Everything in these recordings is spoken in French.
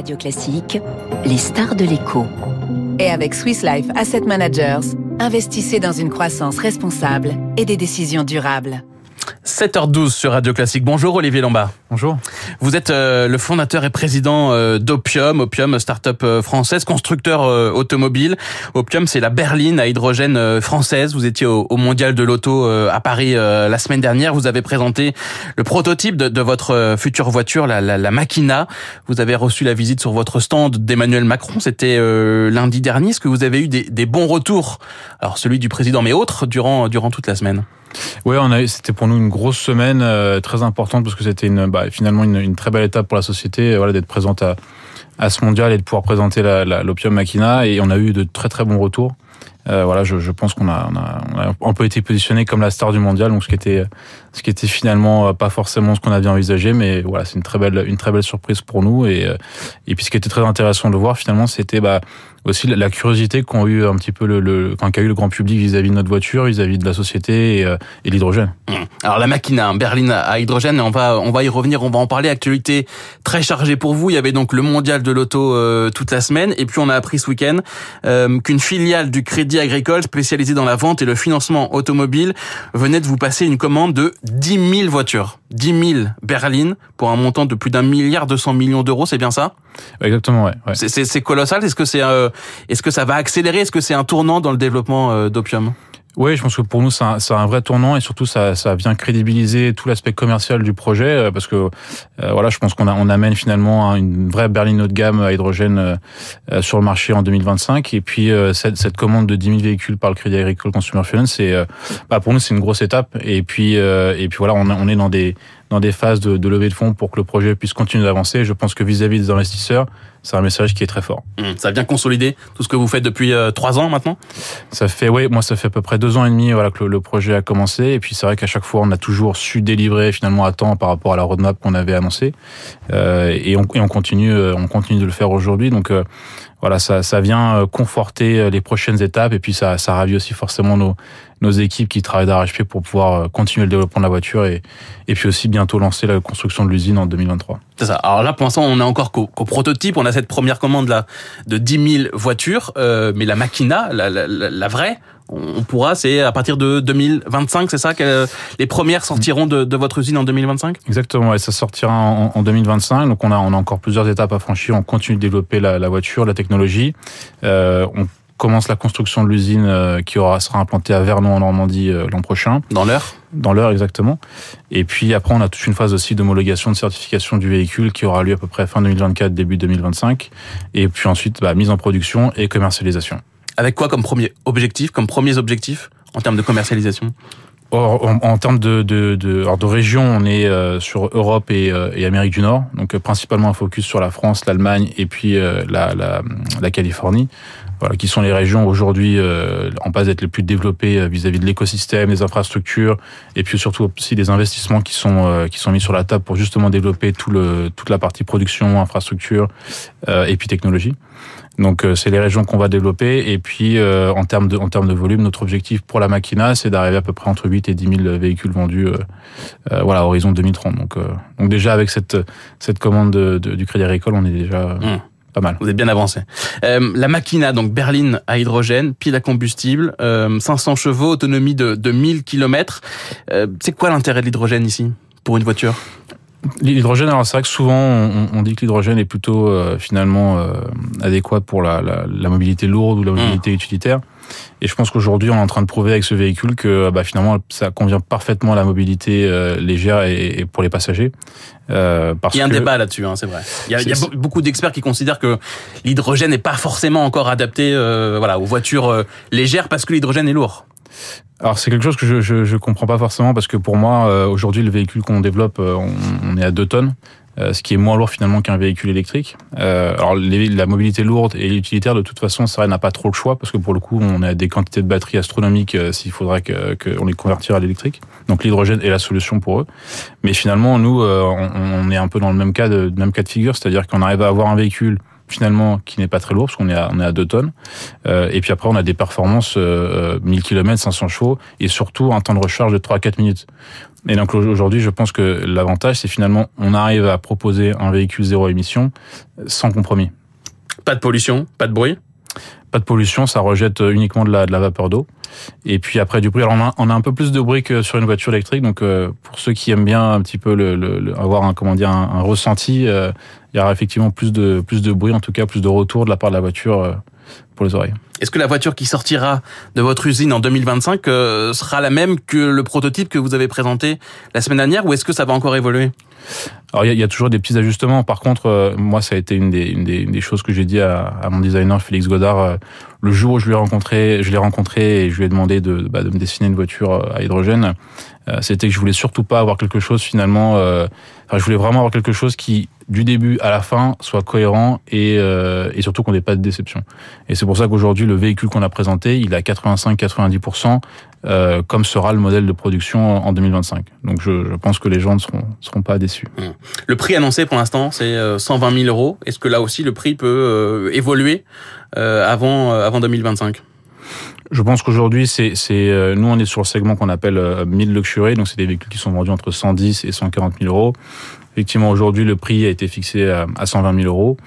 Radio Classique, les stars de l'écho. Et avec Swiss Life Asset Managers, investissez dans une croissance responsable et des décisions durables. 7h12 sur Radio Classique. Bonjour Olivier Lombard. Bonjour. Vous êtes euh, le fondateur et président euh, d'Opium, Opium, start-up euh, française, constructeur automobile. Opium, c'est la berline à hydrogène française. Vous étiez au, Mondial de l'Auto à Paris la semaine dernière. Vous avez présenté le prototype de, votre future voiture, la, la, la, Machina. Vous avez reçu la visite sur votre stand d'Emmanuel Macron. C'était lundi dernier. Est-ce que vous avez eu des, des bons retours? Alors celui du président, mais autres, durant, durant toute la semaine oui, c'était pour nous une grosse semaine euh, très importante parce que c'était une, bah, finalement une, très belle étape pour la société, voilà, d'être présente à, à ce mondial et de pouvoir présenter l'Opium Machina. Et on a eu de très très bons retours. Euh, voilà, je, je, pense qu'on a, on a, on a un peu été positionné comme la star du mondial, donc ce qui était, ce qui était finalement euh, pas forcément ce qu'on avait envisagé, mais voilà, c'est une très belle, une très belle surprise pour nous. Et, euh, et puis ce qui était très intéressant de voir finalement, c'était bah, aussi la curiosité qu'ont eu un petit peu le, le enfin, qu'a eu le grand public vis-à-vis de notre voiture, vis-à-vis de la société et, et l'hydrogène. Mmh. Alors la Machina, hein, Berlin à hydrogène, on va, on va y revenir, on va en parler. Actualité très chargée pour vous. Il y avait donc le mondial de l'auto toute la semaine, et puis on a appris ce week-end euh, qu'une filiale du Crédit Agricole spécialisée dans la vente et le financement automobile venait de vous passer une commande de 10 000 voitures. 10 000 berlines pour un montant de plus d'un milliard 200 millions d'euros, c'est bien ça? Exactement, ouais. ouais. C'est colossal. Est-ce que c'est, euh, est-ce que ça va accélérer? Est-ce que c'est un tournant dans le développement euh, d'Opium? Oui, je pense que pour nous, c'est un, un, vrai tournant et surtout, ça, ça vient crédibiliser tout l'aspect commercial du projet euh, parce que euh, voilà, je pense qu'on on amène finalement une vraie berline haut de gamme à hydrogène euh, sur le marché en 2025 et puis cette, cette, commande de 10 000 véhicules par le Crédit Agricole Consumer Finance, c'est bah, pour nous, c'est une grosse étape. Et puis et puis voilà, on, on est dans des dans des phases de, de, levée de fonds pour que le projet puisse continuer d'avancer. Je pense que vis-à-vis des investisseurs, c'est un message qui est très fort. Mmh. ça a bien consolidé tout ce que vous faites depuis euh, trois ans maintenant? Ça fait, oui, moi ça fait à peu près deux ans et demi voilà, que le, projet a commencé. Et puis c'est vrai qu'à chaque fois, on a toujours su délivrer finalement à temps par rapport à la roadmap qu'on avait annoncée. Euh, et, on, et on, continue, euh, on continue de le faire aujourd'hui. Donc euh, voilà, ça, ça vient euh, conforter les prochaines étapes et puis ça, ça ravit aussi forcément nos, nos équipes qui travaillent d'arrache-pied pour pouvoir continuer le développement de la voiture et, et puis aussi bientôt lancer la construction de l'usine en 2023. C'est ça. Alors là, pour l'instant, on est encore qu'au prototype. On a cette première commande là de 10 000 voitures, euh, mais la Machina, la, la, la vraie, on pourra, c'est à partir de 2025, c'est ça que les premières sortiront de, de, votre usine en 2025 Exactement, et ça sortira en, en, 2025. Donc on a, on a encore plusieurs étapes à franchir. On continue de développer la, la voiture, la technologie. Euh, on commence la construction de l'usine euh, qui aura sera implantée à Vernon en Normandie euh, l'an prochain. Dans l'heure Dans l'heure exactement. Et puis après on a toute une phase aussi d'homologation de certification du véhicule qui aura lieu à peu près fin 2024 début 2025 et puis ensuite bah, mise en production et commercialisation. Avec quoi comme premier objectif, comme premiers objectifs en termes de commercialisation? Or, en, en, termes de, de, de, de, région, on est euh, sur Europe et, euh, et, Amérique du Nord, donc euh, principalement un focus sur la France, l'Allemagne et puis la, la, la, Californie, voilà, qui sont les régions aujourd'hui en passe d'être les plus développées vis-à-vis de l'écosystème, des infrastructures, et puis surtout aussi des investissements qui sont qui sont mis sur la table pour justement développer tout le toute la partie production, infrastructure et puis technologie. Donc c'est les régions qu'on va développer et puis euh, en termes de en termes de volume, notre objectif pour la Machina, c'est d'arriver à peu près entre 8 et 10 000 véhicules vendus, euh, euh, voilà, horizon 2030. Donc donc déjà avec cette cette commande de, de, du Crédit Agricole, on est déjà mmh. Pas mal. Vous êtes bien avancé. Euh, la Machina, donc berline à hydrogène, pile à combustible, euh, 500 chevaux, autonomie de, de 1000 km. Euh, c'est quoi l'intérêt de l'hydrogène ici pour une voiture? L'hydrogène, alors c'est vrai que souvent on, on dit que l'hydrogène est plutôt euh, finalement euh, adéquat pour la, la, la, mobilité lourde ou la mobilité mmh. utilitaire. Et je pense qu'aujourd'hui on est en train de prouver avec ce véhicule que bah, finalement ça convient parfaitement à la mobilité euh, légère et, et, pour les passagers. Euh, parce il y a un que... débat là-dessus, hein, c'est vrai. Il y a, il y a beaucoup d'experts qui considèrent que l'hydrogène n'est pas forcément encore adapté, euh, voilà, aux voitures légères parce que l'hydrogène est lourd. Alors c'est quelque chose que je, je, je comprends pas forcément parce que pour moi euh, aujourd'hui le véhicule qu'on développe euh, on, on, est à 2 tonnes, euh, ce qui est moins lourd finalement qu'un véhicule électrique. alors les, la mobilité lourde et l'utilitaire de toute façon ça n'a pas trop le choix parce que pour le coup on a des quantités de batteries astronomiques s'il faudrait que qu'on les convertir à l'électrique. Donc l'hydrogène est la solution pour eux. Mais finalement nous on, on, est un peu dans le même cas de même cas de figure, c'est-à-dire qu'on arrive à avoir un véhicule finalement qui n'est pas très lourd parce qu'on est à, on est à 2 tonnes. Euh, et puis après, on a des performances 1000 km, 500 chevaux et surtout un temps de recharge de 3-4 minutes. Et donc aujourd'hui, je pense que l'avantage, c'est finalement, on arrive à proposer un véhicule zéro émission sans compromis. Pas de pollution, pas de bruit? Pas de pollution, ça rejette uniquement de la, de la vapeur d'eau. Et puis après du bruit, alors on a, on a, un peu plus de bruit que sur une voiture électrique. Donc euh, pour ceux qui aiment bien un petit peu le, le, avoir un comment dire un, ressenti, euh, il y aura effectivement plus de plus de bruit, en tout cas plus de retour de la part de la voiture euh, pour les oreilles. Est-ce que la voiture qui sortira de votre usine en 2025 sera la même que le prototype que vous avez présenté la semaine dernière, ou est-ce que ça va encore évoluer? Alors il y, a toujours des petits ajustements. Par contre, euh, moi ça a été une des, choses que j'ai dit à, mon designer Félix Godard euh, le jour où je lui ai rencontré, je l'ai rencontré et je lui ai demandé de, bah, me dessiner une voiture euh, à hydrogène. C'était que je voulais surtout pas avoir quelque chose finalement. Enfin, je voulais vraiment avoir quelque chose qui du début à la fin soit cohérent et, et surtout qu'on n'ait pas de déception. Et c'est pour ça qu'aujourd'hui le véhicule qu'on a présenté, il a 85-90% euh, comme sera le modèle de production en 2025. Donc je, je pense que les gens ne seront, seront pas déçus. Mmh. Le prix annoncé pour l'instant, c'est 120 000 euros. Est-ce que là aussi le prix peut euh, évoluer euh, avant, avant 2025 je pense qu'aujourd'hui, c'est, c'est, nous, on est sur le segment qu'on appelle 1000 luxury, donc c'est des véhicules qui sont vendus entre 110 et 140 000 euros. Effectivement, aujourd'hui, le prix a été fixé à 120 000 euros.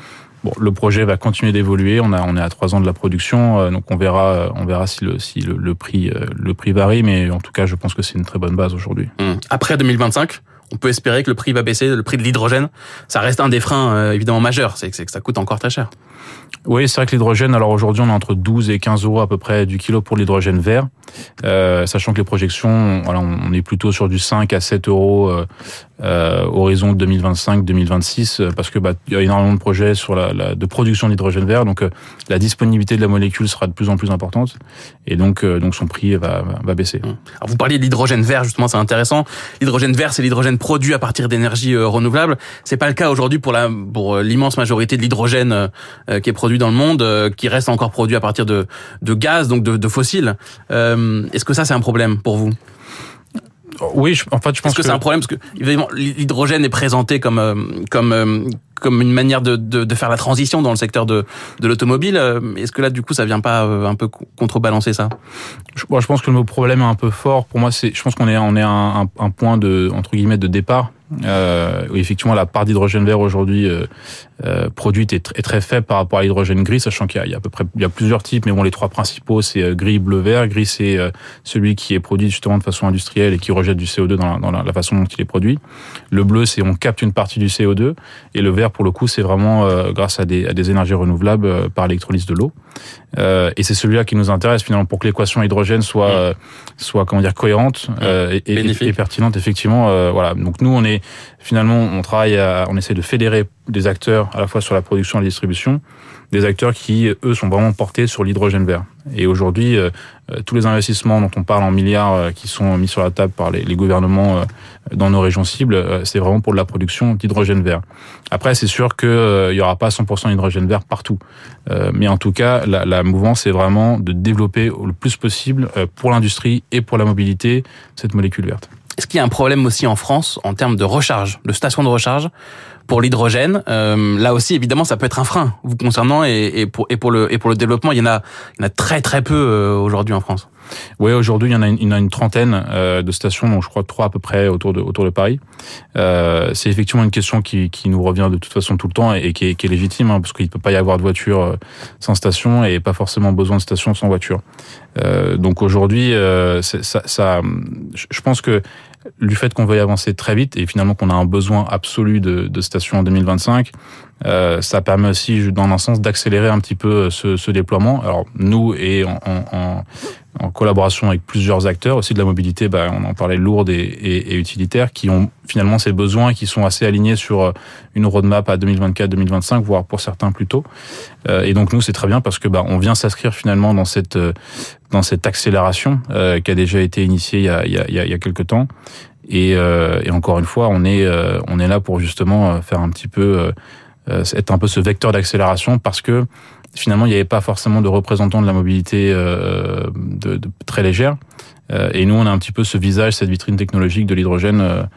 Bon, le projet va continuer d'évoluer. On a, on est à trois ans de la production, euh, donc on verra, euh, on verra si le, si le, le, prix, euh, le prix varie. Mais en tout cas, je pense que c'est une très bonne base aujourd'hui. Mmh. Après 2025, on peut espérer que le prix va baisser, le prix de l'hydrogène. Ça reste un des freins évidemment majeurs, c'est que ça coûte encore très cher. Oui, c'est vrai que l'hydrogène, alors aujourd'hui, on est entre 12 et 15 euros à peu près du kilo pour l'hydrogène vert, euh, sachant que les projections, voilà, on est plutôt sur du 5 à 7 euros euh, euh, horizon 2025-2026, euh, parce que bah, il y a énormément de projets sur la, la de production d'hydrogène vert, donc euh, la disponibilité de la molécule sera de plus en plus importante, et donc donc son prix va, va baisser. Mmh. Alors vous parliez de l'hydrogène vert, justement, c'est intéressant. L'hydrogène vert, c'est l'hydrogène produit à partir d'énergie renouvelable. C'est pas le cas aujourd'hui pour la pour l'immense majorité de l'hydrogène qui est produit dans le monde, qui reste encore produit à partir de de gaz, donc de, de fossiles. Est-ce que ça c'est un problème pour vous? Oui, en fait, je pense Est-ce que, c'est un problème? Parce que évidemment l'hydrogène est présenté comme euh, comme euh, comme une manière de, de, de, faire la transition dans le secteur de, de l'automobile. Euh, est-ce que là, du coup, ça vient pas un peu contrebalancer ça? Je, moi, je pense que le problème est un peu fort. Pour moi, c'est, je pense qu'on est on est un, un, point de entre guillemets de départ. Euh, effectivement la part d'hydrogène vert aujourd'hui euh, euh, produite est, est, très faible par rapport à l'hydrogène gris, sachant qu'il y, y, a à peu près il y a plusieurs types, mais bon les trois principaux c'est gris, bleu, vert. Gris c'est celui qui est produit justement de façon industrielle et qui rejette du CO2 dans la, dans la, la façon dont il est produit. Le bleu c'est on capte une partie du CO2 et le vert pour le coup, c'est vraiment euh, grâce à des, à des, énergies renouvelables euh, par électrolyse de l'eau. Euh, et c'est celui-là qui nous intéresse finalement pour que l'équation hydrogène soit, soit comment dire cohérente et, et, et, pertinente effectivement. voilà. Donc nous, on est finalement, on travaille, à, on essaie de fédérer des acteurs à la fois sur la production et la distribution des acteurs qui, eux, sont vraiment portés sur l'hydrogène vert. Et aujourd'hui, euh, euh, tous les investissements dont on parle en milliards euh, qui sont mis sur la table par les, gouvernements dans nos régions cibles, c'est vraiment pour la production d'hydrogène vert. Après, c'est sûr qu'il n'y aura pas 100% d'hydrogène vert partout. mais en tout cas, la, la mouvance, c'est vraiment de développer le plus possible pour l'industrie et pour la mobilité cette molécule verte. Est-ce qu'il y a un problème aussi en France en termes de recharge, de stations de recharge pour l'hydrogène euh, Là aussi, évidemment, ça peut être un frein vous concernant et, pour, le, et pour le développement, il y en a, il y en a très très peu euh, aujourd'hui en France. Oui, aujourd'hui, il y en a une, trentaine euh, de stations, donc je crois trois à peu près autour de, Paris. Euh, c'est effectivement une question qui, nous revient de toute façon tout le temps et qui est, légitime, hein, parce qu'il ne peut pas y avoir de voiture euh, sans station et pas forcément besoin de station sans voiture. Donc aujourd'hui, je pense que du fait qu'on veuille avancer très vite et finalement qu'on a un besoin absolu de, de stations en 2025, euh, ça permet aussi, dans un sens, d'accélérer un petit peu ce, ce, déploiement. Alors nous et en, en, en, collaboration avec plusieurs acteurs aussi de la mobilité, bah, on en parlait lourde et, et, et, utilitaire, qui ont finalement ces besoins qui sont assez alignés sur une roadmap à 2024-2025, voire pour certains plus tôt. Euh, et donc nous, c'est très bien parce que bah, on vient s'inscrire finalement dans cette dans cette accélération euh, qui a déjà été initiée il y a, il y a, il y a quelques temps. Et, euh, et, encore une fois, on est euh, on est là pour justement faire un petit peu être un peu ce vecteur d'accélération parce que finalement il n'y avait pas forcément de représentants de la mobilité de, de, très légère. et nous, on a un petit peu ce visage, cette vitrine technologique de l'hydrogène.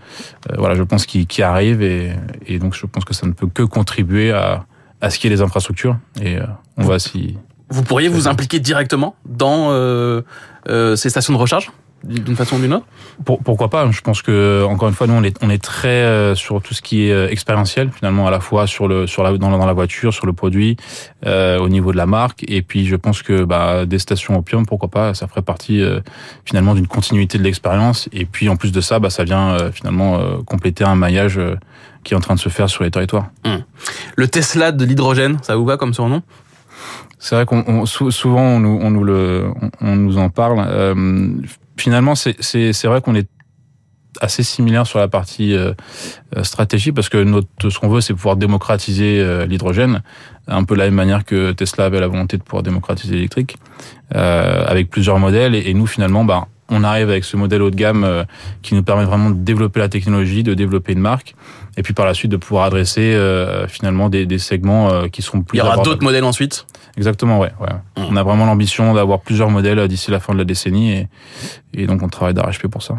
voilà, je pense qui, qui arrive et, et donc je pense que ça ne peut que contribuer à à ce qui est les infrastructures. Et on va si. Vous pourriez vous impliquer directement dans ces stations de recharge? D'une façon ou d'une autre Pourquoi pas Je pense que encore une fois, nous on est on est très euh, sur tout ce qui est euh, expérientiel finalement, à la fois sur le sur la dans la, dans la voiture, sur le produit, euh, au niveau de la marque, et puis je pense que bah, des stations Opium, pourquoi pas Ça ferait partie euh, finalement d'une continuité de l'expérience, et puis en plus de ça, bah, ça vient finalement compléter un maillage qui est en train de se faire sur les territoires. Hum. Le Tesla de l'hydrogène, ça vous va comme surnom c'est vrai qu'on souvent on nous, on nous le on nous en parle. Euh, finalement, c'est vrai qu'on est assez similaire sur la partie euh, euh, stratégie parce que notre, ce qu'on veut, c'est pouvoir démocratiser euh, l'hydrogène, un peu de la même manière que Tesla avait la volonté de pouvoir démocratiser l'électrique, avec plusieurs modèles. Et, nous, finalement, bah, on arrive avec ce modèle haut de gamme qui nous permet vraiment de développer la technologie, de développer une marque, et puis par la suite de pouvoir adresser finalement des, des segments qui seront plus. Il y aura d'autres modèles ensuite? Exactement, ouais. ouais. Mmh. On a vraiment l'ambition d'avoir plusieurs modèles d'ici la fin de la décennie et, et donc on travaille d'arrache-pied pour ça.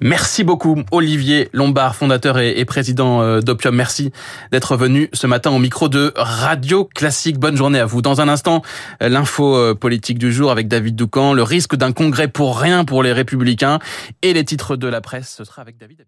Merci beaucoup Olivier Lombard, fondateur et, président euh, d'Opium. Merci d'être venu ce matin au micro de Radio Classique. Bonne journée à vous. Dans un instant, l'info euh, politique du jour avec David Doucan, le risque d'un congrès pour rien pour les républicains et les titres de la presse, ce sera avec David.